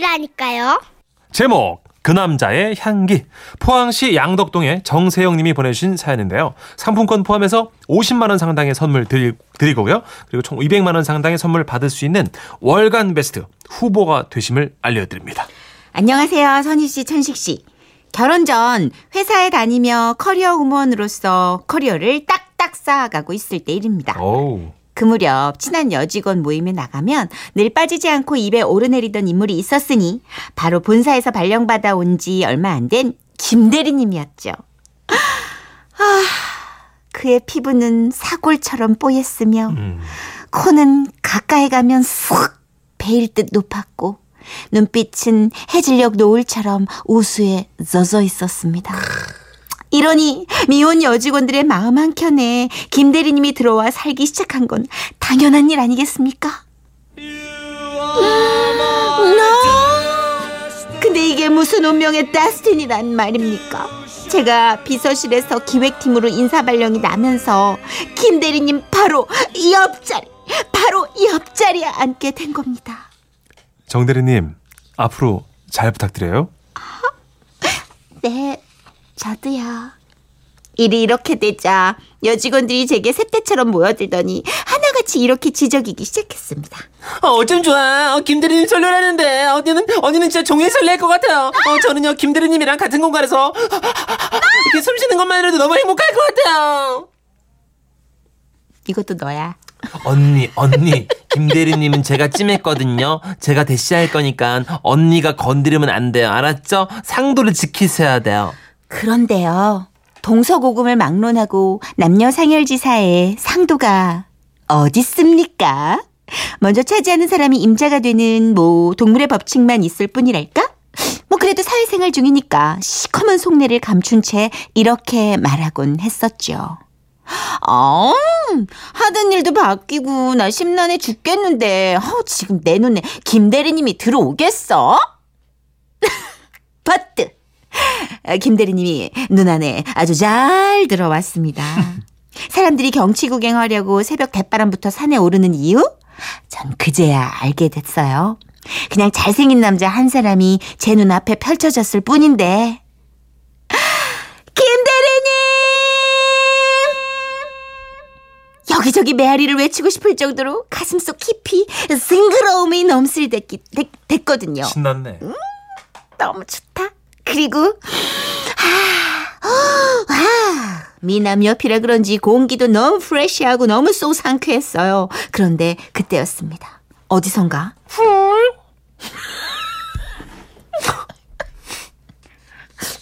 것이라니까요. 제목 그 남자의 향기 포항시 양덕동의 정세영 님이 보내주신 사연인데요. 상품권 포함해서 50만 원 상당의 선물 드릴, 드리 고요. 그리고 총 200만 원 상당의 선물 받을 수 있는 월간 베스트 후보가 되심을 알려드립니다. 안녕하세요, 선희 씨, 천식 씨. 결혼 전 회사에 다니며 커리어 우먼으로서 커리어를 딱딱 쌓아가고 있을 때 일입니다. 오. 그 무렵 친한 여직원 모임에 나가면 늘 빠지지 않고 입에 오르내리던 인물이 있었으니 바로 본사에서 발령받아 온 지 얼마 안 된 김대리님이었죠. 아, 그의 피부는 사골처럼 뽀였으며 음. 코는 가까이 가면 쑥 베일 듯 높았고 눈빛은 해질녘 노을처럼 우수에 젖어 있었습니다. 이러니 미혼 여직원들의 마음 한켠에 김 대리님이 들어와 살기 시작한 건 당연한 일 아니겠습니까? 나 근데 이게 무슨 운명의 데스티니란 말입니까? 제가 비서실에서 기획팀으로 인사 발령이 나면서 김 대리님 바로 이 옆자리 바로 이 옆자리에 앉게 된 겁니다. 정 대리님 앞으로 잘 부탁드려요. 네, 저도요. 일이 이렇게 되자 여직원들이 제게 새떼처럼 모여들더니 하나같이 이렇게 지저귀기 시작했습니다. 어, 어쩜 좋아. 어, 김대리님 설레라는데 언니는 언니는 진짜 종일 설렐 것 같아요. 어, 저는요 김대리님이랑 같은 공간에서 이렇게 숨 쉬는 것만으로도 너무 행복할 것 같아요. 이것도 너야. 언니, 언니, 김대리님은 제가 찜했거든요. 제가 대시할 거니까 언니가 건드리면 안 돼요. 알았죠? 상도를 지키셔야 돼요. 그런데요. 동서고금을 막론하고 남녀 상열지사에 상도가 어딨습니까? 먼저 차지하는 사람이 임자가 되는 뭐 동물의 법칙만 있을 뿐이랄까? 뭐 그래도 사회생활 중이니까 시커먼 속내를 감춘 채 이렇게 말하곤 했었죠. 아, 하던 일도 바뀌고 나 심란해 죽겠는데 어, 지금 내 눈에 김 대리님이 들어오겠어? 버트 아, 김 대리님이 눈 안에 아주 잘 들어왔습니다. 사람들이 경치 구경하려고 새벽 대바람부터 산에 오르는 이유? 전 그제야 알게 됐어요. 그냥 잘생긴 남자 한 사람이 제 눈앞에 펼쳐졌을 뿐인데. 김 대리님! 여기저기 메아리를 외치고 싶을 정도로 가슴 속 깊이 싱그러움이 넘실댔기, 됐, 됐거든요. 신났네. 너무 좋다. 그리고 아, 아, 미남 옆이라 그런지 공기도 너무 프레시하고 너무 쏘 상쾌했어요. 그런데 그때였습니다. 어디선가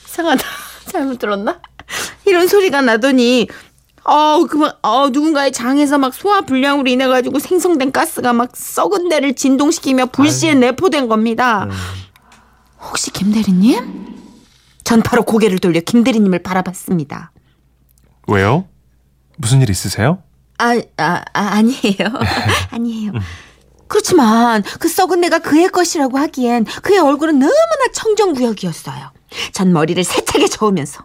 이상하다. 잘못 들었나? 이런 소리가 나더니 어, 그만, 어, 누군가의 장에서 막 소화 불량으로 인해 가지고 생성된 가스가 막 썩은 데를 진동시키며 불시에 내포된 겁니다. 혹시 김 대리님? 전 바로 고개를 돌려 김 대리님을 바라봤습니다. 왜요? 무슨 일 있으세요? 아, 아, 아 아니에요. 아니에요. 그렇지만 그 썩은 내가 그의 것이라고 하기엔 그의 얼굴은 너무나 청정구역이었어요. 전 머리를 세차게 저으면서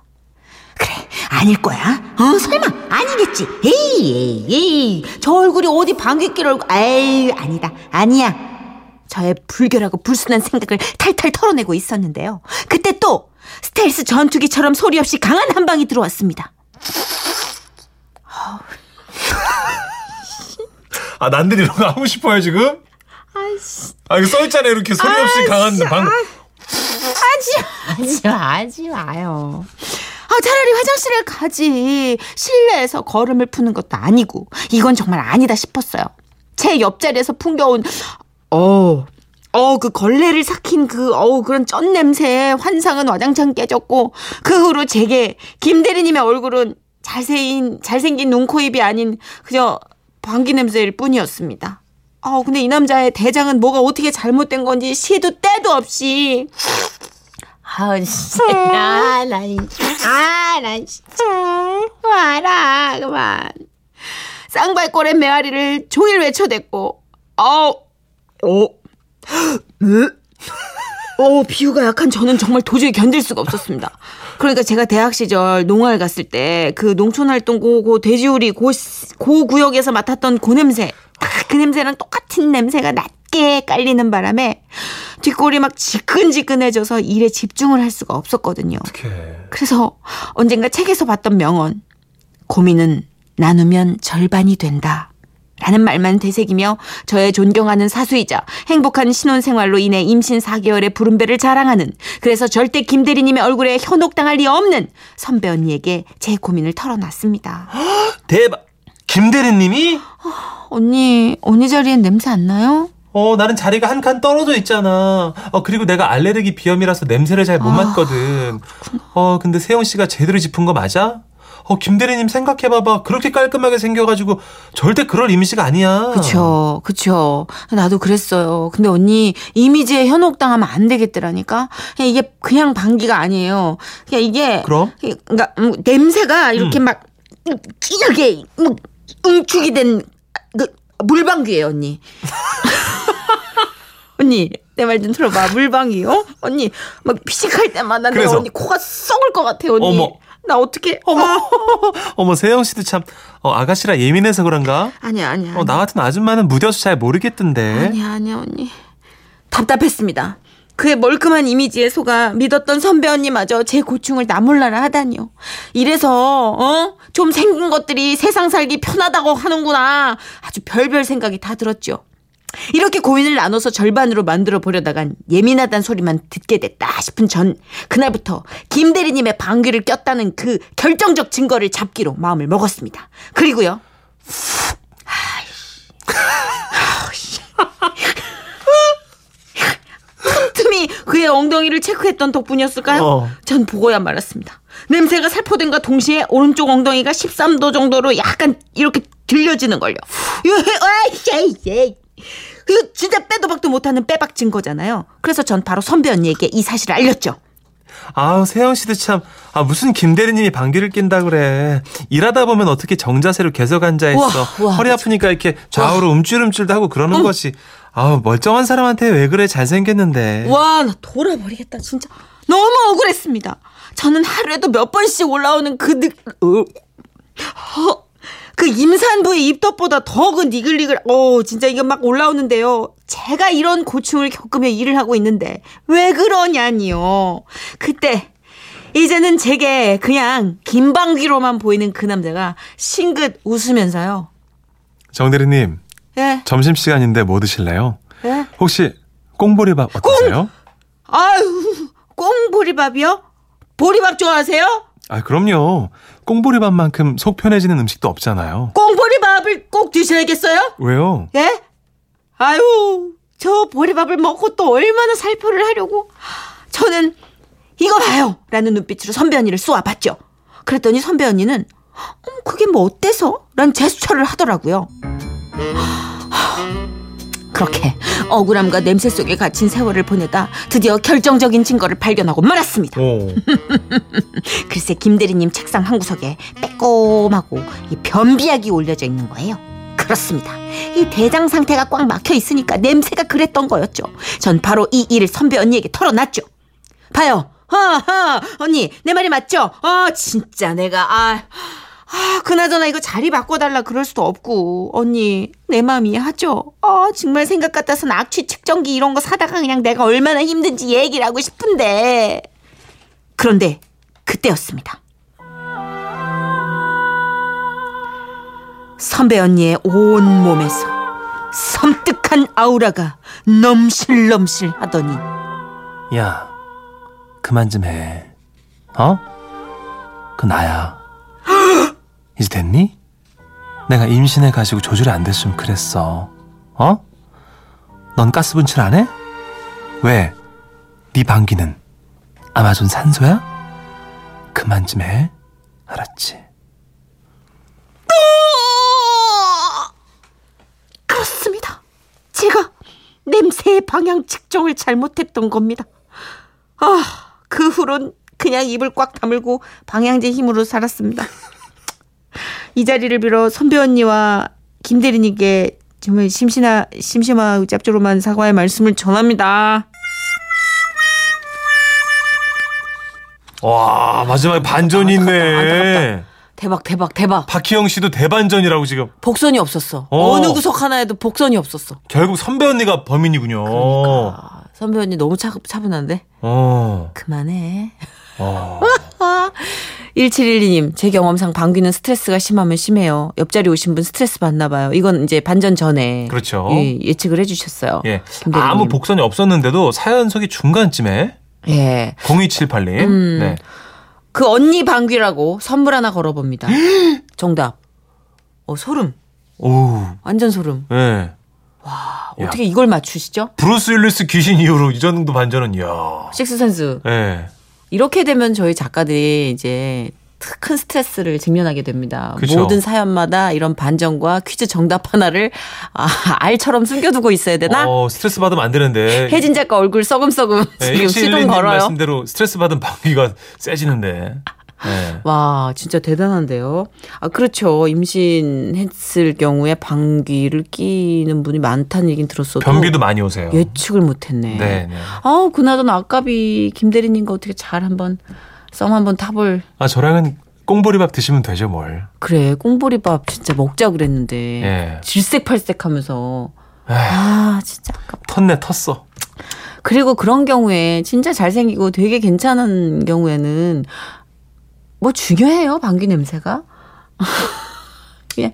그래 아닐 거야. 어 설마 아니겠지. 에이 에이 에이 저 얼굴이 어디 방귀낄 얼굴. 에이 아니다 아니야. 저의 불결하고 불순한 생각을 탈탈 털어내고 있었는데요. 그때 또 스텔스 전투기처럼 소리 없이 강한 한 방이 들어왔습니다. 아 난들 이런 거 하고 싶어요 지금? 아이씨. 아 이거 써있잖아요 이렇게 소리 없이 강한 방. 하지 마, 하지 마요. 아, 차라리 화장실에 가지. 실내에서 걸음을 푸는 것도 아니고. 이건 정말 아니다 싶었어요. 제 옆자리에서 풍겨온, 어, 어, 그 걸레를 삭힌 그, 어우, 그런 쩐 냄새에 환상은 와장창 깨졌고, 그 후로 제게 김대리님의 얼굴은 잘생긴, 잘생긴 눈, 코, 입이 아닌 그저 방귀 냄새일 뿐이었습니다. 아, 근데 이 남자의 대장은 뭐가 어떻게 잘못된 건지 시도 때도 없이. 아우 진짜 나 진짜 아나 진짜 그만아 그만. 쌍발골의 메아리를 종일 외쳐댔고 아우 어 어, 비유가 약한 저는 정말 도저히 견딜 수가 없었습니다. 그러니까 제가 대학 시절 농활 갔을 때 그 농촌 활동 고, 고 돼지우리 고, 고 구역에서 맡았던 고 냄새. 딱그 냄새랑 똑같은 냄새가 깊게 깔리는 바람에 뒷골이 막 지끈지끈해져서 일에 집중을 할 수가 없었거든요. 어떡해. 그래서 언젠가 책에서 봤던 명언. 고민은 나누면 절반이 된다. 라는 말만 되새기며 저의 존경하는 사수이자 행복한 신혼생활로 인해 임신 4개월의 부름배를 자랑하는 그래서 절대 김대리님의 얼굴에 현혹당할 리 없는 선배 언니에게 제 고민을 털어놨습니다. 대박. 김대리님이? 언니, 언니 자리엔 냄새 안 나요? 어, 나는 자리가 한 칸 떨어져 있잖아. 어, 그리고 내가 알레르기 비염이라서 냄새를 잘못 아, 맡거든. 어, 근데 세영 씨가 제대로 짚은 거 맞아? 어, 김대리님 생각해봐봐. 그렇게 깔끔하게 생겨가지고 절대 그럴 이미지가 아니야. 그쵸, 그쵸. 나도 그랬어요. 근데 언니, 이미지에 현혹당하면 안 되겠더라니까? 그냥 이게 그냥 방귀가 아니에요. 그냥 이게. 그럼? 그러니까, 음, 냄새가 이렇게 막, 진하게, 음, 응축이 된, 그, 물방귀예요, 언니. 언니, 내 말 좀 들어봐. 물방귀요? 언니, 막 피식할 때마다 그래서? 언니 코가 썩을 것 같아, 언니. 어머. 나 어떻게, 어머, 아, 어머, 세영 씨도 참, 어, 아가씨라 예민해서 그런가? 아니야, 아니야. 어, 나 같은 아줌마는 무뎌서 잘 모르겠던데. 아니야, 아니야, 언니. 답답했습니다. 그의 멀끔한 이미지에 속아 믿었던 선배 언니마저 제 고충을 나몰라라 하다니요. 이래서 어? 좀 생긴 것들이 세상 살기 편하다고 하는구나. 아주 별별 생각이 다 들었죠. 이렇게 고민을 나눠서 절반으로 만들어 보려다간 예민하단 소리만 듣게 됐다 싶은 전 그날부터 김 대리님의 방귀를 꼈다는 그 결정적 증거를 잡기로 마음을 먹었습니다. 그리고요. 틈틈이 그의 엉덩이를 체크했던 덕분이었을까요? 어. 전 보고야 말았습니다. 냄새가 살포된과 동시에 오른쪽 엉덩이가 13도 정도로 약간 이렇게 들려지는 걸요. 그 진짜 빼도 박도 못하는 빼박 증거잖아요. 그래서 전 바로 선배 언니에게 이 사실을 알렸죠. 아우, 세영 씨도 참, 아, 무슨 김 대리님이 방귀를 낀다 그래. 일하다 보면 어떻게 정자세로 계속 앉아 있어. 우와, 우와, 허리 아프니까 이렇게 좌우로 움찔움찔도 하고 그러는 거지. 아우, 멀쩡한 사람한테 왜 그래? 잘생겼는데. 와, 나 돌아버리겠다, 진짜. 너무 억울했습니다. 저는 하루에도 몇 번씩 올라오는 그 느, 어, 어, 그 임산부의 입덧보다 더 그 니글니글, 어, 진짜 이거 막 올라오는데요. 제가 이런 고충을 겪으며 일을 하고 있는데, 왜 그러냐니요. 그때, 이제는 제게 그냥 김방귀로만 보이는 그 남자가 싱긋 웃으면서요. 정대리님, 예, 점심시간인데 뭐 드실래요? 예. 혹시 꽁보리밥 어떠세요? 아유, 꽁보리밥이요? 보리밥 좋아하세요? 아, 그럼요. 꽁보리밥만큼 속 편해지는 음식도 없잖아요. 꽁보리밥을 꼭 드셔야겠어요? 왜요? 예? 아유, 저 보리밥을 먹고 또 얼마나 살포를 하려고. 저는 이거 봐요! 라는 눈빛으로 선배 언니를 쏘아봤죠. 그랬더니 선배 언니는, 음, 그게 뭐 어때서? 라는 제스처를 하더라고요. 그렇게 억울함과 냄새 속에 갇힌 세월을 보내다 드디어 결정적인 증거를 발견하고 말았습니다. 오. 글쎄 김대리님 책상 한 구석에 빼꼼하고 이 변비약이 올려져 있는 거예요. 그렇습니다. 이 대장 상태가 꽉 막혀 있으니까 냄새가 그랬던 거였죠. 전 바로 이 일을 선배 언니에게 털어놨죠. 봐요. 하하 언니 내 말이 맞죠? 아 진짜 내가 아, 아 그나저나 이거 자리 바꿔달라 그럴 수도 없고 언니 내 마음 이해하죠? 아 정말 생각 같아서 악취 측정기 이런 거 사다가 그냥 내가 얼마나 힘든지 얘기를 하고 싶은데 그런데 그때였습니다. 선배 언니의 온 몸에서 섬뜩한 아우라가 넘실넘실 하더니 야, 그만 좀 해. 어? 그 나야. 이제 됐니? 내가 임신해 가지고 조절이 안 됐으면 그랬어. 어? 넌 가스 분출 안 해? 왜? 네 방귀는 아마존 산소야? 그만 좀 해. 알았지? 그렇습니다. 제가 냄새의 방향 측정을 잘못했던 겁니다. 아, 그 후론 그냥 입을 꽉 다물고 방향제 힘으로 살았습니다. 이 자리를 빌어 선배 언니와 김 대리님께 정말 심심하, 심심하고 짭조름한 사과의 말씀을 전합니다. 와, 마지막에 반전이 아, 있네. 대박 대박 대박. 박희영 씨도 대반전이라고 지금. 복선이 없었어. 어. 어. 느 구석 하나에도 복선이 없었어. 결국 선배 언니가 범인이군요. 그러니까 선배 언니 너무 차, 차분한데 어. 그만해. 어. 1712님, 제 경험상 방귀는 스트레스가 심하면 심해요. 옆자리 오신 분 스트레스 받나 봐요. 이건 이제 반전 전에 그렇죠. 예, 예측을 해주셨어요. 예. 김대리님. 아무 복선이 없었는데도 사연석이 중간쯤에 예. 0278님. 음. 네. 그 언니 방귀라고 선물 하나 걸어봅니다. 정답. 어, 소름. 오. 완전 소름. 예. 아, 어떻게 이걸 맞추시죠? 브루스 윌리스 귀신 이후로 이 정도 반전은 이야. 식스센스. 예. 이렇게 되면 저희 작가들이 이제 큰 스트레스를 직면하게 됩니다. 그쵸. 모든 사연마다 이런 반전과 퀴즈 정답 하나를 아, 알처럼 숨겨두고 있어야 되나? 어, 스트레스 받으면 안 되는데. 혜진 작가 얼굴 썩음썩음 네, 지금 시동 1712님 걸어요. 말씀대로 스트레스 받은 방귀가 세지는데. 예. 와, 진짜 대단한데요. 아, 그렇죠. 임신했을 경우에 방귀를 끼는 분이 많다는 얘기는 들었어도 변비도 많이 오세요. 예측을 못했네. 네, 네. 아우, 그나저나 아까비 김대리님과 어떻게 잘 한번 썸 한번 타볼. 아, 저랑은 꽁보리밥 드시면 되죠, 뭘. 그래, 꽁보리밥 진짜 먹자 그랬는데 예. 질색팔색 하면서 에휴. 아, 진짜 아깝다. 텄네, 텄어. 그리고 그런 경우에 진짜 잘생기고 되게 괜찮은 경우에는 뭐 중요해요 방귀 냄새가 예.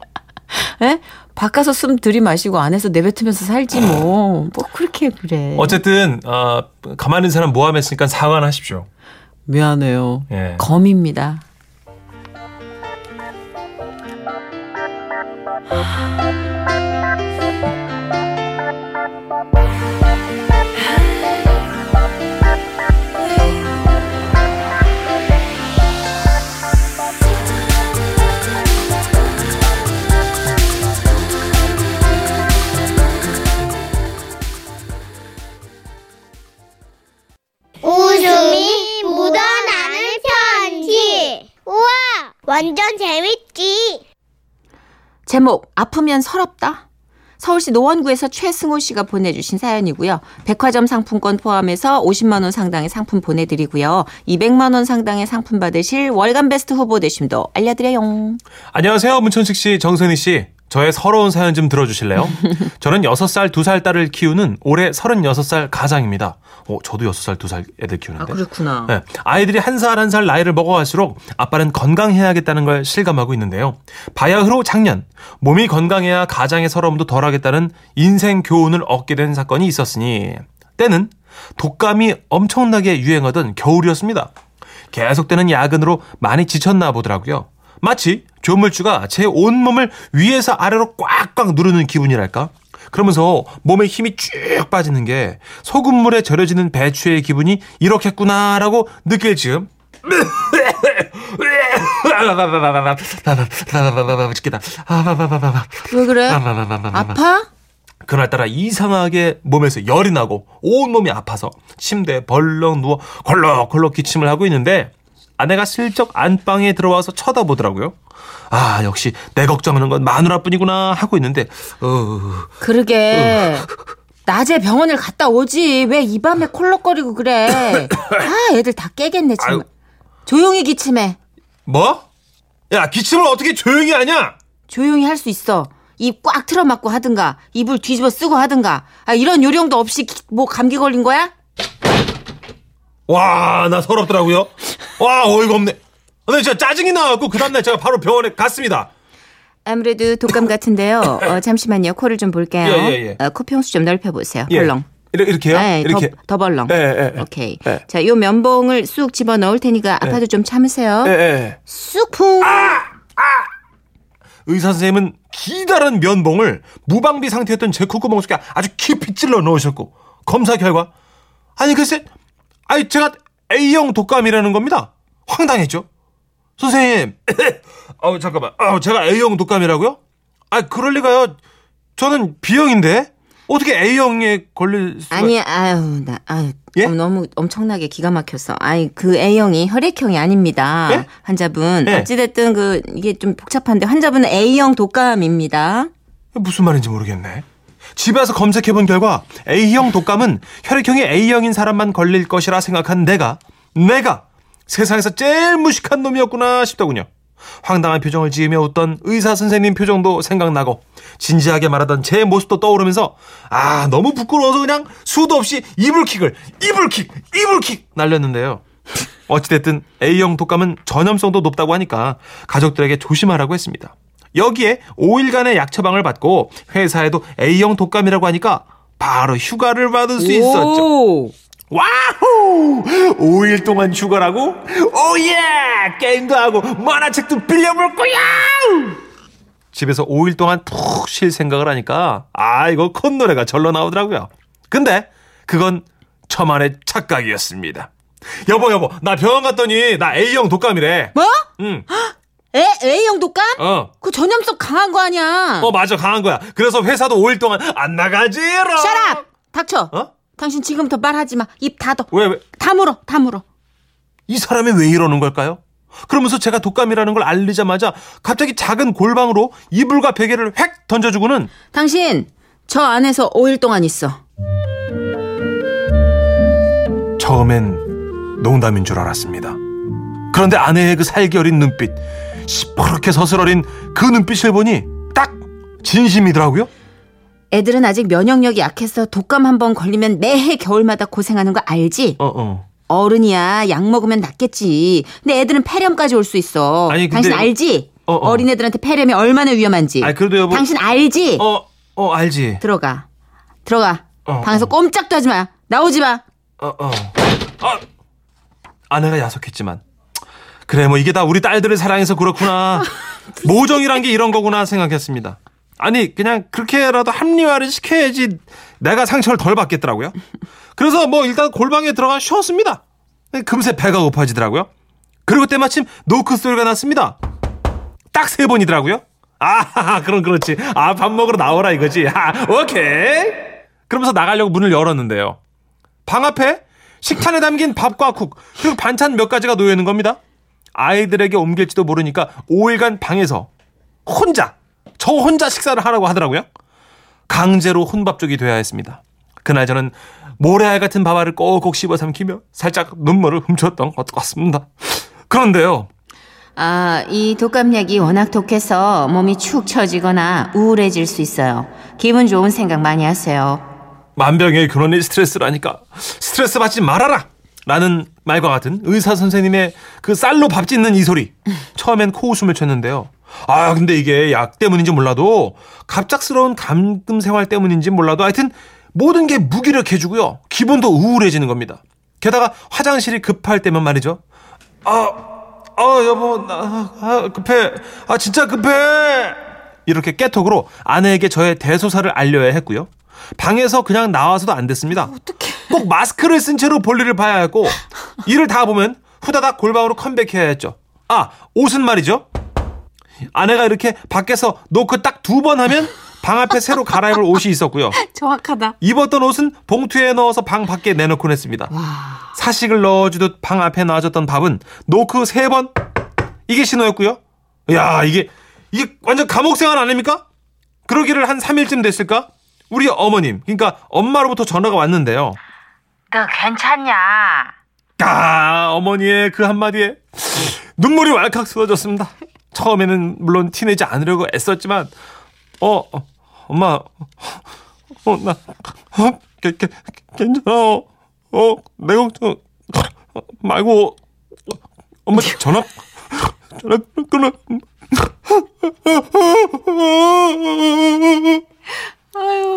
예? 바꿔서 숨 들이마시고 안에서 내뱉으면서 살지 뭐. 뭐 그렇게 그래. 어쨌든, 어, 가만히 있는 사람 모함했으니까 사과는 하십시오. 미안해요. 예. 검입니다. 완전 재밌지. 제목 아프면 서럽다. 서울시 노원구에서 최승호 씨가 보내주신 사연이고요. 백화점 상품권 포함해서 50만 원 상당의 상품 보내드리고요. 200만 원 상당의 상품 받으실 월간 베스트 후보 되심도 알려드려요. 안녕하세요. 문천식 씨, 정선희 씨. 저의 서러운 사연 좀 들어주실래요? 저는 6살, 2살 딸을 키우는 올해 36살 가장입니다. 어, 저도 6살, 2살 애들 키우는데. 그렇구나. 네, 아이들이 한살 한 살 나이를 먹어갈수록 아빠는 건강해야겠다는 걸 실감하고 있는데요. 바야흐로 작년 몸이 건강해야 가장의 서러움도 덜하겠다는 인생 교훈을 얻게 된 사건이 있었으니 때는 독감이 엄청나게 유행하던 겨울이었습니다. 계속되는 야근으로 많이 지쳤나 보더라고요. 마치 조물주가 제 온몸을 위에서 아래로 꽉꽉 누르는 기분이랄까? 그러면서 몸에 힘이 쭉 빠지는 게 소금물에 절여지는 배추의 기분이 이렇겠구나라고 느낄 즈음. 왜 그래? 아파? 그날따라 이상하게 몸에서 열이 나고 온몸이 아파서 침대에 벌렁 누워 걸럭걸럭 기침을 하고 있는데 아내가 슬쩍 안방에 들어와서 쳐다보더라고요. 아 역시 내 걱정하는 건 마누라뿐이구나 하고 있는데 어, 그러게. 낮에 병원을 갔다 오지. 왜 이 밤에 콜록거리고 그래. 아, 애들 다 깨겠네, 정말. 아유. 조용히 기침해. 뭐? 야 기침을 어떻게 조용히 하냐? 조용히 할 수 있어. 입 꽉 틀어막고 하든가, 입을 뒤집어 쓰고 하든가. 아, 이런 요령도 없이 기- 뭐 감기 걸린 거야? 와 나 서럽더라고요. 와 어이가 없네. 근데 진짜 짜증이 나갖고 그 다음날 제가 바로 병원에 갔습니다. 아무래도 독감 같은데요. 어, 잠시만요. 코를 좀 볼게요. 예, 예, 예. 어, 코피 홍수 좀 넓혀보세요. 예. 벌렁. 이렇게, 이렇게 요? 네, 이렇게. 더, 더 벌렁. 예, 예, 예. 오케이. 예. 자, 요 면봉을 쑥 집어 넣을 테니까 아파도 좀 참으세요. 예, 예. 쑥 쿵. 의사 선생님은 기다란 면봉을 무방비 상태였던 제 콧구멍 속에 아주 깊이 찔러 넣으셨고 검사 결과 아니 글쎄 아니 제가 A형 독감이라는 겁니다. 황당했죠. 선생님, 아우 잠깐만, 아우 제가 A형 독감이라고요? 아 그럴 리가요. 저는 B형인데 어떻게 A형에 걸릴 수가? 아니, 아유, 나, 아유, 예? 어, 너무 엄청나게 기가 막혔어. 아니, 그 A형이 혈액형이 아닙니다. 예? 환자분. 예. 어찌됐든 그, 이게 좀 복잡한데, 환자분은 A형 독감입니다. 무슨 말인지 모르겠네. 집에 와서 검색해본 결과 A형 독감은 혈액형이 A형인 사람만 걸릴 것이라 생각한 내가 내가 세상에서 제일 무식한 놈이었구나 싶더군요. 황당한 표정을 지으며 웃던 의사 선생님 표정도 생각나고 진지하게 말하던 제 모습도 떠오르면서 아 너무 부끄러워서 그냥 수도 없이 이불킥을 이불킥 이불킥 날렸는데요. 어찌됐든 A형 독감은 전염성도 높다고 하니까 가족들에게 조심하라고 했습니다. 여기에 5일간의 약 처방을 받고 회사에도 A형 독감이라고 하니까 바로 휴가를 받을 수 있었죠. 오. 와우! 5일 동안 휴가라고? 오예! 게임도 하고 만화책도 빌려볼 거야! 집에서 5일 동안 푹 쉴 생각을 하니까 아 이거 콧노래가 절로 나오더라고요. 근데 그건 저만의 착각이었습니다. 여보 여보 나 병원 갔더니 나 A형 독감이래. 뭐? 응. 에, A형 독감? 어. 그 전염성 강한 거 아니야. 어 맞아 강한 거야. 그래서 회사도 5일 동안 안 나가지라. 샤랍! 닥쳐. 어? 당신 지금부터 말하지 마. 입 닫어. 왜 왜? 다 물어. 다 물어. 이 사람이 왜 이러는 걸까요? 그러면서 제가 독감이라는 걸 알리자마자 갑자기 작은 골방으로 이불과 베개를 획 던져주고는 당신 저 안에서 5일 동안 있어. 처음엔 농담인 줄 알았습니다. 그런데 아내의 그 살기 어린 눈빛, 시퍼렇게 서슬어린 그 눈빛을 보니 딱 진심이더라고요. 애들은 아직 면역력이 약해서 독감 한 번 걸리면 매해 겨울마다 고생하는 거 알지? 어, 어. 어른이야 약 먹으면 낫겠지. 근데 애들은 폐렴까지 올 수 있어. 아니, 근데- 당신 알지? 어, 어. 린애들한테 폐렴이 얼마나 위험한지. 아니, 그래도 여보- 당신 알지? 어, 어, 알지. 들어가. 들어가. 어, 방에서 꼼짝도 하지 마. 나오지 마. 어, 어. 아, 아내가 야속했지만. 그래, 뭐 이게 다 우리 딸들을 사랑해서 그렇구나. 모정이란 게 이런 거구나 생각했습니다. 아니, 그냥 그렇게라도 합리화를 시켜야지 내가 상처를 덜 받겠더라고요. 그래서 뭐 일단 골방에 들어가 쉬었습니다. 금세 배가 고파지더라고요. 그리고 때마침 노크 소리가 났습니다. 딱 세 번이더라고요. 아, 그럼 그렇지. 아, 밥 먹으러 나오라 이거지. 아, 오케이. 그러면서 나가려고 문을 열었는데요. 방 앞에 식찬에 담긴 밥과 국 그리고 반찬 몇 가지가 놓여 있는 겁니다. 아이들에게 옮길지도 모르니까 5일간 방에서 혼자 저 혼자 식사를 하라고 하더라고요. 강제로 혼밥족이 돼야 했습니다. 그날 저는 모래알 같은 밥알을 꼭꼭 씹어 삼키며 살짝 눈물을 훔쳤던 것 같습니다. 그런데요. 아, 이 독감약이 워낙 독해서 몸이 축 처지거나 우울해질 수 있어요. 기분 좋은 생각 많이 하세요. 만병의 근원이 스트레스라니까 스트레스 받지 말아라 라는 말과 같은 의사 선생님의 그 쌀로 밥 짓는 이 소리. 처음엔 코웃음을 쳤는데요. 아 근데 이게 약 때문인지 몰라도 갑작스러운 감금 생활 때문인지 몰라도 하여튼 모든 게 무기력해지고요. 기분도 우울해지는 겁니다. 게다가 화장실이 급할 때면 말이죠. 아, 아 여보 나 아, 급해. 아 진짜 급해. 이렇게 깨톡으로 아내에게 저의 대소사를 알려야 했고요. 방에서 그냥 나와서도 안 됐습니다. 꼭 마스크를 쓴 채로 볼일을 봐야 했고 일을 다 보면 후다닥 골방으로 컴백해야 했죠. 아 옷은 말이죠. 아내가 이렇게 밖에서 노크 딱 두 번 하면 방 앞에 새로 갈아입을 옷이 있었고요. 정확하다. 입었던 옷은 봉투에 넣어서 방 밖에 내놓곤 했습니다. 사식을 넣어주듯 방 앞에 놔줬던 밥은 노크 세 번 이게 신호였고요. 야 이게 이게 완전 감옥 생활 아닙니까? 그러기를 한 3일쯤 됐을까? 우리 어머님 그러니까 엄마로부터 전화가 왔는데요. 너 괜찮냐? 아 어머니의 그 한마디에 눈물이 왈칵 쏟아졌습니다. 처음에는 물론 티내지 않으려고 애썼지만 어, 어, 엄마 어 나 어, 게, 게, 괜찮아 어 내 걱정 말고 엄마 전화 전화 끊어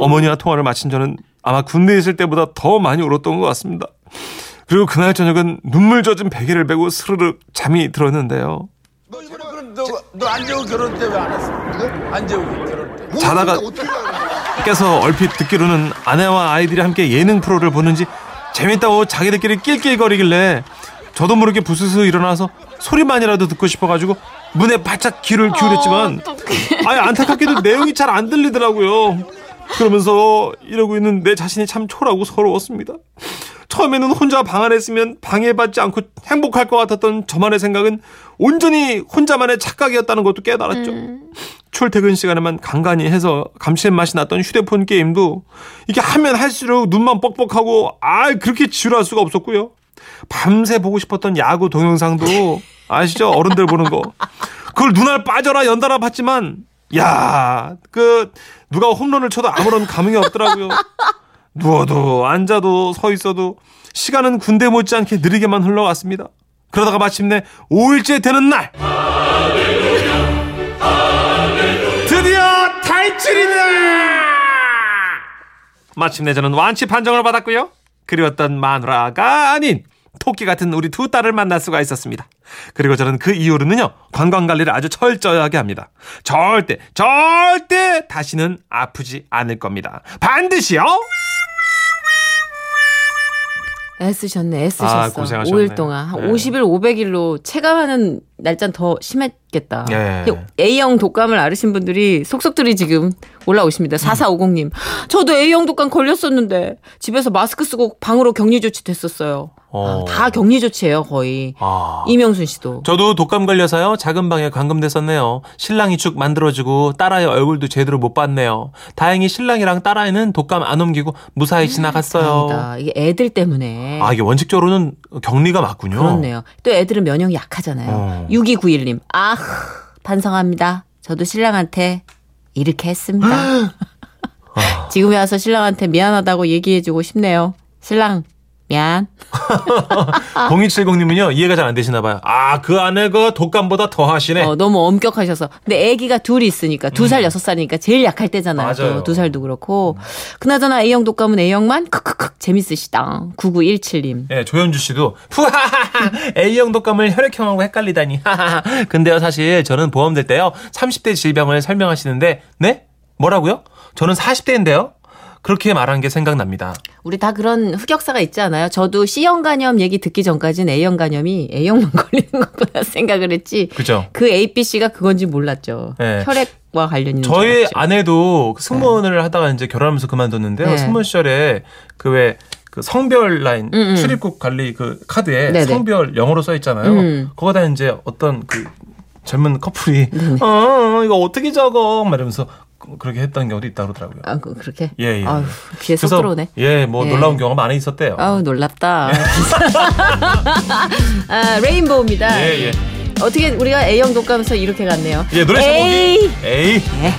어머니와 통화를 마친 저는 아마 군대에 있을 때보다 더 많이 울었던 것 같습니다. 그리고 그날 저녁은 눈물 젖은 베개를 베고 스르르 잠이 들었는데요. 너 이번에 그럼 너, 너 안 재우 결혼 때 왜 안 했어? 안 재우 결혼 때. 자다가 깨서 얼핏 듣기로는 아내와 아이들이 함께 예능 프로를 보는지 재밌다고 자기들끼리 낄낄거리길래 저도 모르게 부스스 일어나서 소리만이라도 듣고 싶어가지고 문에 바짝 귀를 기울였지만 아예 안타깝게도 내용이 잘 안 들리더라고요. 그러면서 이러고 있는 내 자신이 참 초라하고 서러웠습니다. 처음에는 혼자 방 안에 있으면 방해받지 않고 행복할 것 같았던 저만의 생각은 온전히 혼자만의 착각이었다는 것도 깨달았죠. 출퇴근 시간에만 간간히 해서 감칠맛이 났던 휴대폰 게임도 이게 하면 할수록 눈만 뻑뻑하고 아 그렇게 지루할 수가 없었고요. 밤새 보고 싶었던 야구 동영상도 아시죠? 어른들 보는 거. 그걸 눈알 빠져라 연달아 봤지만 야, 그 누가 홈런을 쳐도 아무런 감흥이 없더라고요. 누워도 앉아도 서 있어도 시간은 군대 못지않게 느리게만 흘러갔습니다. 그러다가 마침내 5일째 되는 날 드디어 탈출이다! 마침내 저는 완치 판정을 받았고요. 그리웠던 마누라가 아닌 토끼 같은 우리 두 딸을 만날 수가 있었습니다. 그리고 저는 그 이후로는요, 관광 관리를 아주 철저하게 합니다. 절대, 절대 다시는 아프지 않을 겁니다. 반드시요! 애쓰셨네, 애쓰셨어. 아, 고생하셨네. 5일 동안. 한 네. 50일, 500일로 체감하는 날짜는 더 심했겠다. 예. A형 독감을 앓으신 분들이 속속들이 지금 올라오십니다. 4450님. 저도 A형 독감 걸렸었는데 집에서 마스크 쓰고 방으로 격리 조치 됐었어요. 어. 아, 다 격리 조치예요, 거의. 아. 이명순 씨도. 저도 독감 걸려서요. 작은 방에 감금됐었네요. 신랑이 죽 만들어주고 딸아이 얼굴도 제대로 못 봤네요. 다행히 신랑이랑 딸아이는 독감 안 옮기고 무사히 지나갔어요. 다행이다. 이게 애들 때문에. 아 이게 원칙적으로는 격리가 맞군요. 그렇네요. 또 애들은 면역이 약하잖아요. 어. 6291님. 아, 반성합니다. 저도 신랑한테 이렇게 했습니다. 아. 지금에 와서 신랑한테 미안하다고 얘기해주고 싶네요. 신랑, 미안. 0270님은요 이해가 잘 안 되시나 봐요. 아그 안에 그 독감보다 더 하시네. 어, 너무 엄격하셔서. 근데 애기가 둘이 있으니까 두 살 여섯 살이니까 제일 약할 때잖아요. 음. 맞아요. 두 살도 그렇고. 그나저나 A형 독감은 A형만 크크크 재밌으시다. 9917님. 예, 조현주 씨도 후하하하 A형 독감을 혈액형하고 헷갈리다니. 하하하. 근데요 사실 저는 보험 될 때요 30대 질병을 설명하시는데 네 뭐라고요? 저는 40대인데요. 그렇게 말한 게 생각납니다. 우리 다 그런 흑역사가 있지 않아요? 저도 C형 간염 얘기 듣기 전까지는 A형 간염이 A형만 걸리는 것구나 생각을 했지. 그죠? 그 A, B, C가 그건지 몰랐죠. 네. 혈액과 관련 있는 저희. 아내도 그 승무원을 하다가 이제 결혼하면서 그만뒀는데요. 네. 승무원 시절에 그왜 그 성별 라인 음, 음. 출입국 관리 그 카드에 네네. 성별 영어로 써 있잖아요. 음. 거기다 이제 어떤 그 젊은 커플이 네, 어 이거 어떻게 적어 말하면서 그렇게 했던 경우도 있다 그러더라고요. 아, 그- 그렇게? 예, 예. 아유, 귀에 쏙 들어오네. 예, 뭐 예. 놀라운 경우가 많이 있었대요. 아우, 놀랍다. 아, 레인보우입니다. 예, 예. 어떻게 우리가 A형 독감에서 이렇게 갔네요. 예, 노래 에이. 제목이 에이. 네.